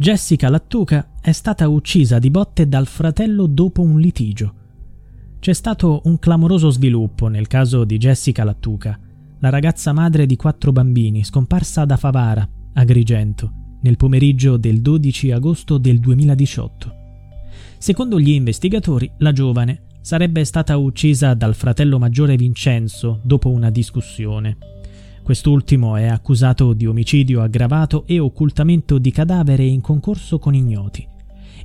Jessica Lattuca è stata uccisa di botte dal fratello dopo un litigio. C'è stato un clamoroso sviluppo nel caso di Jessica Lattuca, la ragazza madre di quattro bambini scomparsa da Favara, Agrigento, nel pomeriggio del 12 agosto del 2018. Secondo gli investigatori, la giovane sarebbe stata uccisa dal fratello maggiore Vincenzo dopo una discussione. Quest'ultimo è accusato di omicidio aggravato e occultamento di cadavere in concorso con ignoti.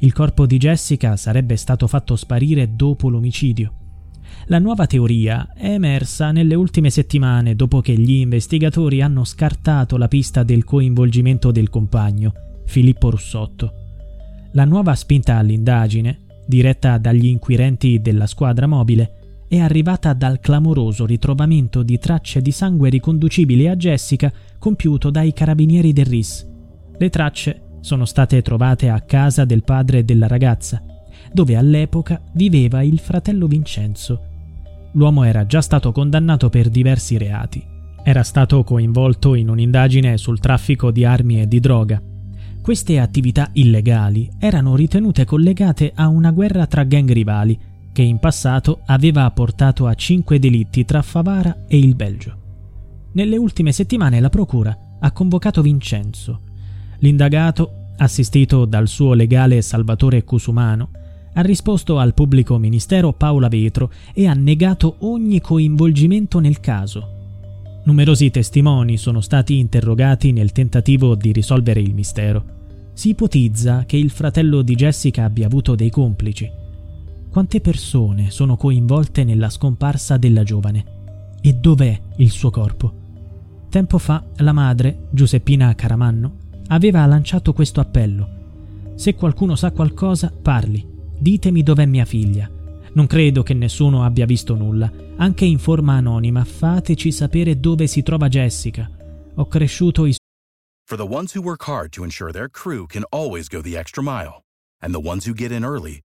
Il corpo di Jessica sarebbe stato fatto sparire dopo l'omicidio. La nuova teoria è emersa nelle ultime settimane dopo che gli investigatori hanno scartato la pista del coinvolgimento del compagno, Filippo Russotto. La nuova spinta all'indagine, diretta dagli inquirenti della squadra mobile, è arrivata dal clamoroso ritrovamento di tracce di sangue riconducibili a Jessica compiuto dai carabinieri del RIS. Le tracce sono state trovate a casa del padre della ragazza, dove all'epoca viveva il fratello Vincenzo. L'uomo era già stato condannato per diversi reati. Era stato coinvolto in un'indagine sul traffico di armi e di droga. Queste attività illegali erano ritenute collegate a una guerra tra gang rivali che in passato aveva portato a cinque delitti tra Favara e il Belgio. Nelle ultime settimane la Procura ha convocato Vincenzo. L'indagato, assistito dal suo legale Salvatore Cusumano, ha risposto al pubblico ministero Paola Vetro e ha negato ogni coinvolgimento nel caso. Numerosi testimoni sono stati interrogati nel tentativo di risolvere il mistero. Si ipotizza che il fratello di Jessica abbia avuto dei complici quante persone sono coinvolte nella scomparsa della giovane? E dov'è il suo corpo? Tempo fa la madre, Giuseppina Caramanno, aveva lanciato questo appello. Se qualcuno sa qualcosa, parli. Ditemi dov'è mia figlia. Non credo che nessuno abbia visto nulla. Anche in forma anonima, fateci sapere dove si trova Jessica. Ho cresciuto i For the ones who work hard to ensure their crew can always go the extra mile, and the ones who get in early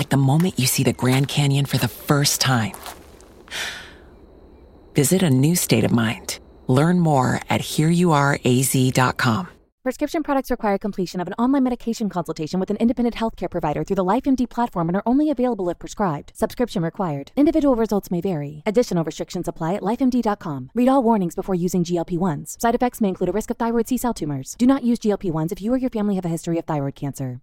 like the moment you see the Grand Canyon for the first time. Visit a new state of mind. Learn more at hereyouareaz.com. Prescription products require completion of an online medication consultation with an independent healthcare provider through the LifeMD platform and are only available if prescribed. Subscription required. Individual results may vary. Additional restrictions apply at lifemd.com. Read all warnings before using GLP 1s. Side effects may include a risk of thyroid C cell tumors. Do not use GLP 1s if you or your family have a history of thyroid cancer.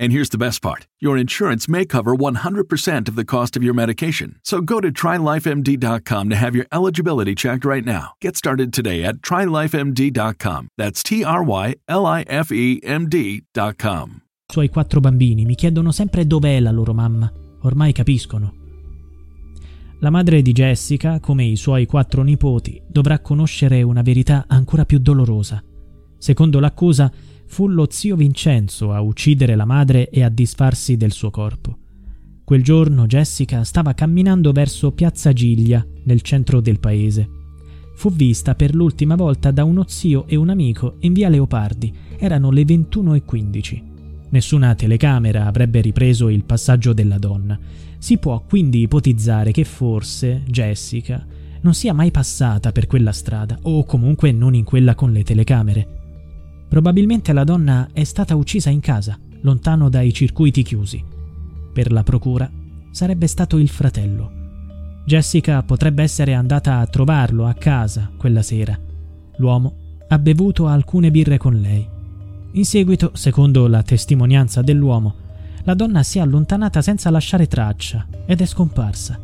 And here's the best part your insurance may cover 100% of the cost of your medication. So go to trylifemd.com to have your eligibility checked right now. Get started today at trylifemd.com. That's T R Y L I F E M D.com. Suoi quattro bambini mi chiedono sempre dov'è la loro mamma. Ormai capiscono. La madre di Jessica, come i suoi quattro nipoti, dovrà conoscere una verità ancora più dolorosa. Secondo l'accusa, fu lo zio Vincenzo a uccidere la madre e a disfarsi del suo corpo. Quel giorno Jessica stava camminando verso Piazza Giglia, nel centro del paese. Fu vista per l'ultima volta da uno zio e un amico in via Leopardi. Erano le 21.15. Nessuna telecamera avrebbe ripreso il passaggio della donna. Si può quindi ipotizzare che forse Jessica non sia mai passata per quella strada, o comunque non in quella con le telecamere. Probabilmente la donna è stata uccisa in casa, lontano dai circuiti chiusi. Per la procura sarebbe stato il fratello. Jessica potrebbe essere andata a trovarlo a casa quella sera. L'uomo ha bevuto alcune birre con lei. In seguito, secondo la testimonianza dell'uomo, la donna si è allontanata senza lasciare traccia ed è scomparsa.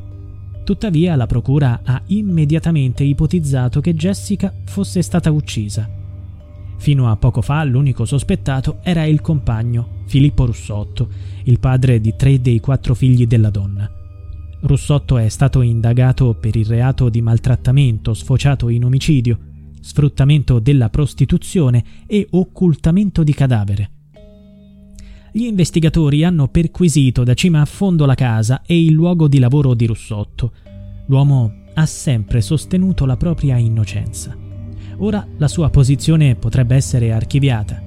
Tuttavia la procura ha immediatamente ipotizzato che Jessica fosse stata uccisa Fino a poco fa l'unico sospettato era il compagno, Filippo Russotto, il padre di tre dei quattro figli della donna. Russotto è stato indagato per il reato di maltrattamento sfociato in omicidio, sfruttamento della prostituzione e occultamento di cadavere. Gli investigatori hanno perquisito da cima a fondo la casa e il luogo di lavoro di Russotto. L'uomo ha sempre sostenuto la propria innocenza. Ora la sua posizione potrebbe essere archiviata.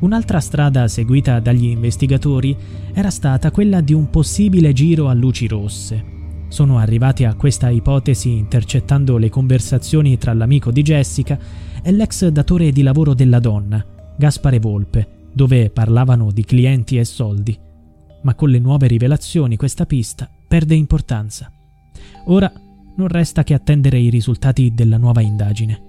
Un'altra strada seguita dagli investigatori era stata quella di un possibile giro a luci rosse. Sono arrivati a questa ipotesi intercettando le conversazioni tra l'amico di Jessica e l'ex datore di lavoro della donna, Gaspare Volpe, dove parlavano di clienti e soldi. Ma con le nuove rivelazioni questa pista perde importanza. Ora non resta che attendere i risultati della nuova indagine.